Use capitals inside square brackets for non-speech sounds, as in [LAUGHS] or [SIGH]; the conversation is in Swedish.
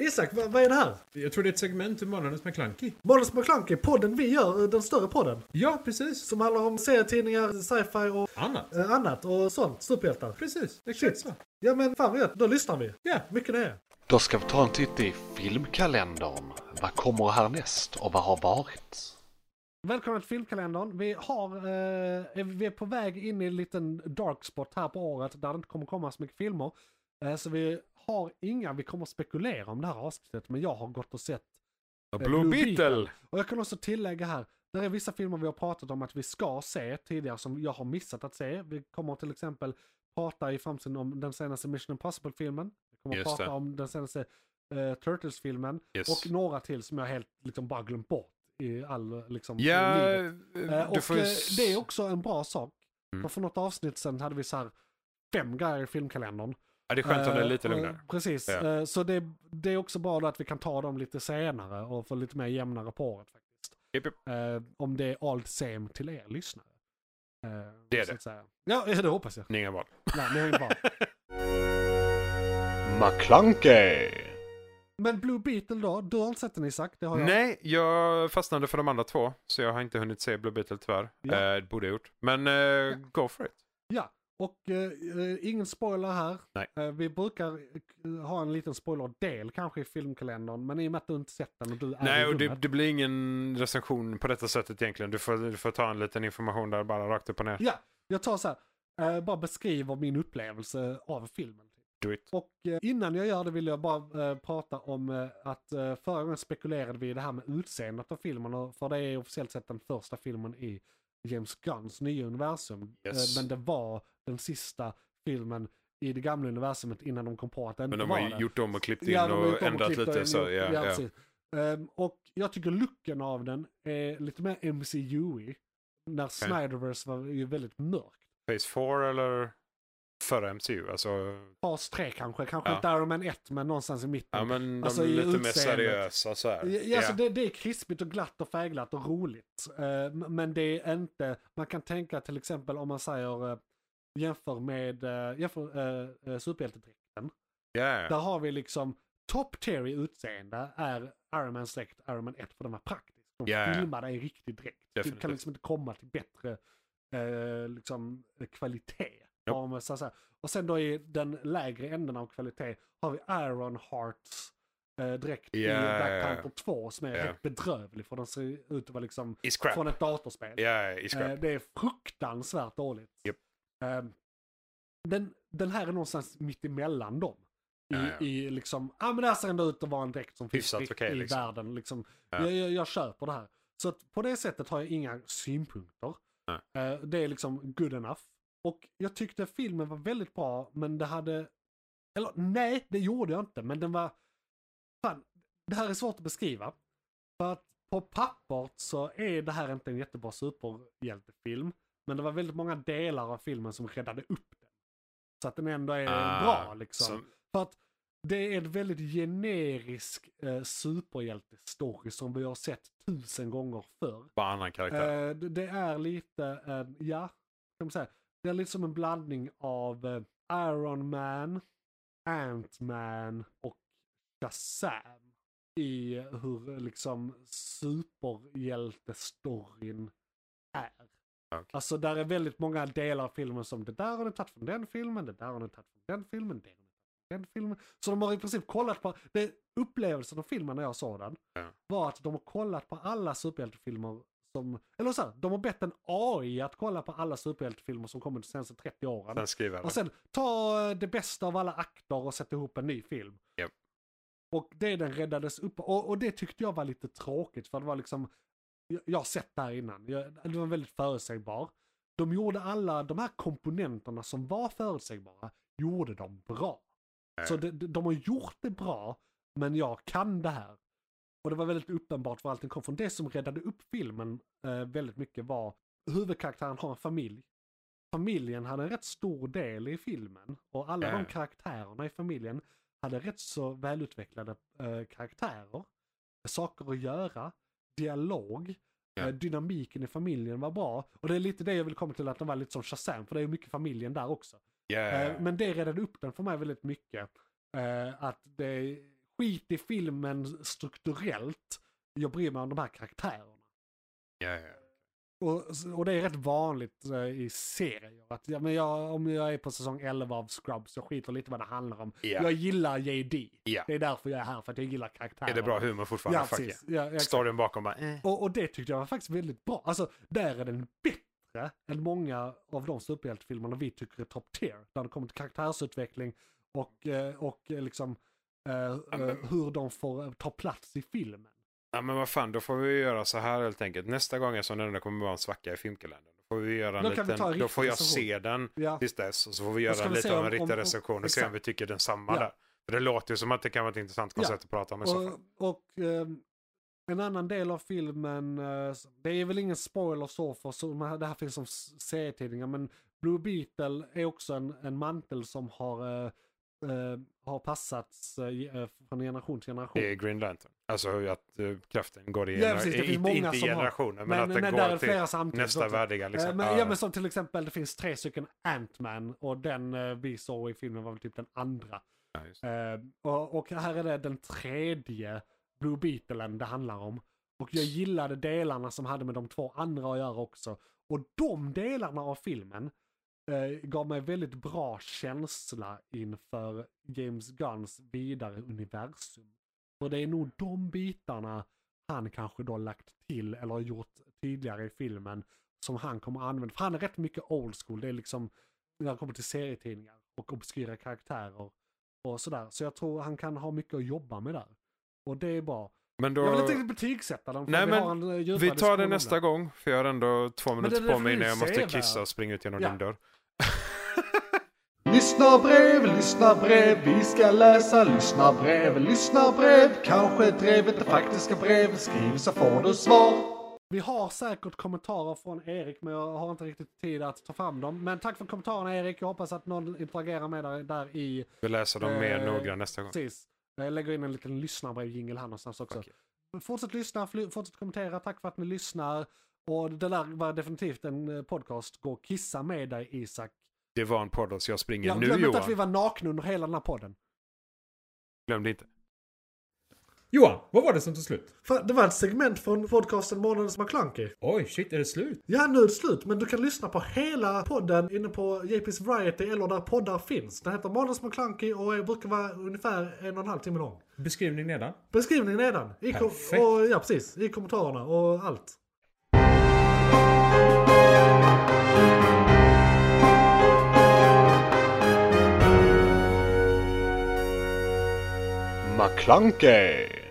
Isak, vad, vad är det här? Jag tror det är ett segment ur Månadens McKlunky. Månadens McKlunky, podden vi gör, den större podden. Ja, precis. Som handlar om serietidningar, sci-fi och Annat. eh, annat och sånt. Superhjältar. Precis, exakt så. Ja men fan gött, då lyssnar vi. Ja. Mycket det är. Då ska vi ta en titt i filmkalendern. Vad kommer härnäst och vad har varit? Välkommen till filmkalendern. Vi, har, eh, vi är på väg in i en liten dark spot här på året där det inte kommer komma så mycket filmer. Eh, så vi har inga, vi kommer spekulera om det här avsnittet, men jag har gått och sett eh, Blue Beetle. Och jag kan också tillägga här, det är vissa filmer vi har pratat om att vi ska se tidigare som jag har missat att se. Vi kommer till exempel prata i framtiden om den senaste Mission Impossible-filmen. Vi kommer Just prata det. om den senaste eh, Turtles-filmen. Yes. Och några till som jag helt liksom bara glömt bort i all liksom Ja, livet. du och får det är också en bra sak. Mm. För, för något avsnitt sen hade vi så här fem grejer i filmkalendern. Ja, det är skönt om det är Eh, lite och- lugnare. Precis, Ja. Eh, så det, det är också bra då att vi kan ta dem lite senare och få lite mer jämnare på året faktiskt. Japp, japp. Eh, om det är allt same till er lyssnare. Eh, Det är så det. att säga. Ja, det hoppas jag. Ni har inga val. Nej, ni har inget val. [LAUGHS] McClunkey! Men Blue Beetle då? Du har inte sett den Isak? Det har jag. Nej, jag fastnade för de andra två. Så jag har inte hunnit se Blue Beetle tyvärr. Ja. Eh, borde jag gjort. Men eh, go for it. Ja, och eh, eh, ingen spoiler här. Nej. Eh, vi brukar eh, ha en liten spoiler-del kanske i filmkalendern, men i och med att du inte sett den och du är Nej, i och det, det blir ingen recension på detta sättet egentligen. Du får, du får ta en liten information där bara rakt upp och ner. Ja, jag tar så här, eh, bara beskriver min upplevelse av filmen. Do it. Och eh, innan jag gör det vill jag bara prata om att eh, förra gången spekulerade vi i det här med utseendet av filmen. Och, för det är officiellt sett den första filmen i James Gunns nya universum. Yes. Eh, men det var den sista filmen i det gamla universumet innan de kom på att det inte Men de var har det. gjort om och klippt in Ja, och ändrat lite. Så, ja, ja. precis. Ehm, och jag tycker looken av den är lite mer MCU-ig. När Snyderverse var ju väldigt mörk. Phase 4 eller före MCU? Alltså, Fas 3 kanske, kanske Ja. inte Iron Man 1 men någonstans i mitten. ja men de Alltså, lite mer utseendet. seriösa så här. Ja, alltså det, det är krispigt och glatt och färgglatt och roligt. M- men det är inte, man kan tänka till exempel om man säger uh, jämför med uh, jämför, uh, uh, superhjältedräkten. Ja, Där har vi liksom top tier i utseende är Iron Mans dräkt Iron Man 1 för den var praktisk. De ja. filmade en riktig dräkt. Du kan liksom inte komma till bättre eh, liksom, kvalitet. Man säger så här. Och sen då i den lägre änden av kvalitet har vi Iron Hearts eh, dräkt i Ja, Black. Panther 2 som är Ja. rätt bedrövlig för den ser ut att vara liksom i från ett datorspel. I scrap. Eh, det är fruktansvärt dåligt. Japp. Eh, den, den här är någonstans mitt emellan dem. I, Ja, ja. i liksom, ja ah, men det här ser ändå ut att vara en dräkt som finns Hyfsat i, i liksom. världen. Liksom. Ja. Jag, jag, jag köper det här. Så på det sättet har jag inga synpunkter. Eh, det är liksom good enough. Och jag tyckte filmen var väldigt bra, men det hade... Eller nej, det gjorde jag inte, men den var... Fan, det här är svårt att beskriva. För att på pappret så är det här inte en jättebra superhjältefilm. Men det var väldigt många delar av filmen som räddade upp den. Så att den ändå är Ah, bra liksom. som- För att det är en väldigt generisk eh, superhjältestory som vi har sett tusen gånger förr. Bara annan karaktär. Eh, det, det är lite, en, ja, kan man säga, det är lite som en blandning av eh, Iron Man, Ant-Man och Shazam. I hur liksom superhjältestoryn är. Okej. Alltså där är väldigt många delar av filmen som det där har ni tagit från den filmen, det där har ni tagit från den filmen, det har ni tagit från den filmen. Så de har i princip kollat på, det, upplevelsen av filmen när jag såg den Ja. var att de har kollat på alla superhjältefilmer som, eller så här, de har bett en AI att kolla på alla superhjältefilmer som kommit de senaste 30 åren. Sen skriver Och sen ta eh, det bästa av alla akter och sätta ihop en ny film. Japp. Och det den räddades upp och, och det tyckte jag var lite tråkigt för det var liksom, jag, jag har sett det här innan, jag, det var väldigt förutsägbar. De gjorde alla de här komponenterna som var förutsägbara, gjorde de bra. Så de, de, de har gjort det bra, men jag kan det här. Och det var väldigt uppenbart var allting kom från. Det som räddade upp filmen eh, väldigt mycket var huvudkaraktären har en familj. Familjen hade en rätt stor del i filmen och alla Ja. de karaktärerna i familjen hade rätt så välutvecklade eh, karaktärer. Saker att göra, dialog, Ja. eh, dynamiken i familjen var bra. Och det är lite det jag vill komma till att den var lite som Shazam, för det är mycket familjen där också. Ja. Men det räddade upp den för mig väldigt mycket. Eh, Att det skit i filmen strukturellt. Jag bryr mig om de här karaktärerna. Ja, ja. Och, och det är rätt vanligt eh, i serier. Att, ja, men jag, om jag är på säsong 11 av Scrubs, jag skiter lite vad det handlar om. Ja. Jag gillar JD. Ja. Det är därför jag är här, för att jag gillar karaktärer. Är det bra humor fortfarande? Ja, precis. yeah. Ja, exakt. Storyn bakom bara, eh. och, och det tyckte jag var faktiskt väldigt bra. Alltså, där är den bättre än många av de superhjältefilmerna vi tycker är top tier. Där det kommer till karaktärsutveckling och, eh, och eh, liksom hur de får eh, ta plats i filmen. Ja men vad fan, då får vi göra så här helt enkelt. Nästa gång som det kommer vara en svacka i filmkalendern. Då får vi göra en Då liten, då får jag se den Ja. tills dess. Och så får vi göra vi lite av en riktig recension och se om vi tycker den samma Ja. där. För det låter ju som att det kan vara ett intressant koncept att prata om i så fall. Och, och ehm, en annan del av filmen, eh, det är väl ingen spoiler så för så, det här finns som serietidningar, men Blue Beetle är också en, en mantel som har, eh, eh, har passats eh, eh, från generation till generation. Det är Green Lantern. Alltså att kraften går i, Ja, gener- precis, det finns inte, många inte som har. generationer, men, men att den går till samtidigt. nästa också. värdiga. Eh, Liksom. Men, Ja, ja men som till exempel det finns tre stycken Ant-Man och den eh, vi såg i filmen var väl typ den andra. ja. Eh, och, och här är det den tredje Blue Beetlen det handlar om. Och jag gillade delarna som hade med de två andra att göra också. Och de delarna av filmen eh, gav mig väldigt bra känsla inför James Gunns vidare universum. För det är nog de bitarna han kanske då lagt till eller gjort tydligare i filmen som han kommer använda. För han är rätt mycket old school. Det är liksom när det kommer till serietidningar och obskyra karaktärer och sådär. Så jag tror han kan ha mycket att jobba med där. Och det är bra. Men då, Jag vill inte betygsätta för Nej, vi men eh, vi tar det nästa gång. För jag har ändå två minuter på mig när jag måste kissa och springa ut genom Ja. din dörr. [LAUGHS] Lyssna brev, lyssna brev, vi ska läsa lyssna brev, lyssna brev. Kanske drevet det faktiska brev, skriv så får du svar. Vi har säkert kommentarer från Erik men jag har inte riktigt tid att ta fram dem. Men tack för kommentarerna Erik. Jag hoppas att någon interagerar med dig där i Vi läser dem mer Eh, noggrant nästa gång. Precis. Jag lägger in en liten lyssnarbrev-jingel här någonstans också. Okej. Fortsätt lyssna, fortsätt kommentera. Tack för att ni lyssnar. Och det där var definitivt en eh, podcast. Gå och kissa med dig Isak. Det var en podd så jag springer Ja, nu glöm inte Johan. att vi var nakna under hela den här podden. Glöm det inte. Johan, vad var det som tog slut? För det var ett segment från podcasten Månadens McKlunky. Oj, shit, är det slut? Ja, nu är det slut. Men du kan lyssna på hela podden inne på JP's Variety eller där poddar finns. Den heter Månadens McKlunky och är- brukar vara ungefär en och en halv timme lång. Beskrivning nedan. Beskrivningen nedan. I Perfekt. och, ja, precis. I kommentarerna och allt. McClunkey!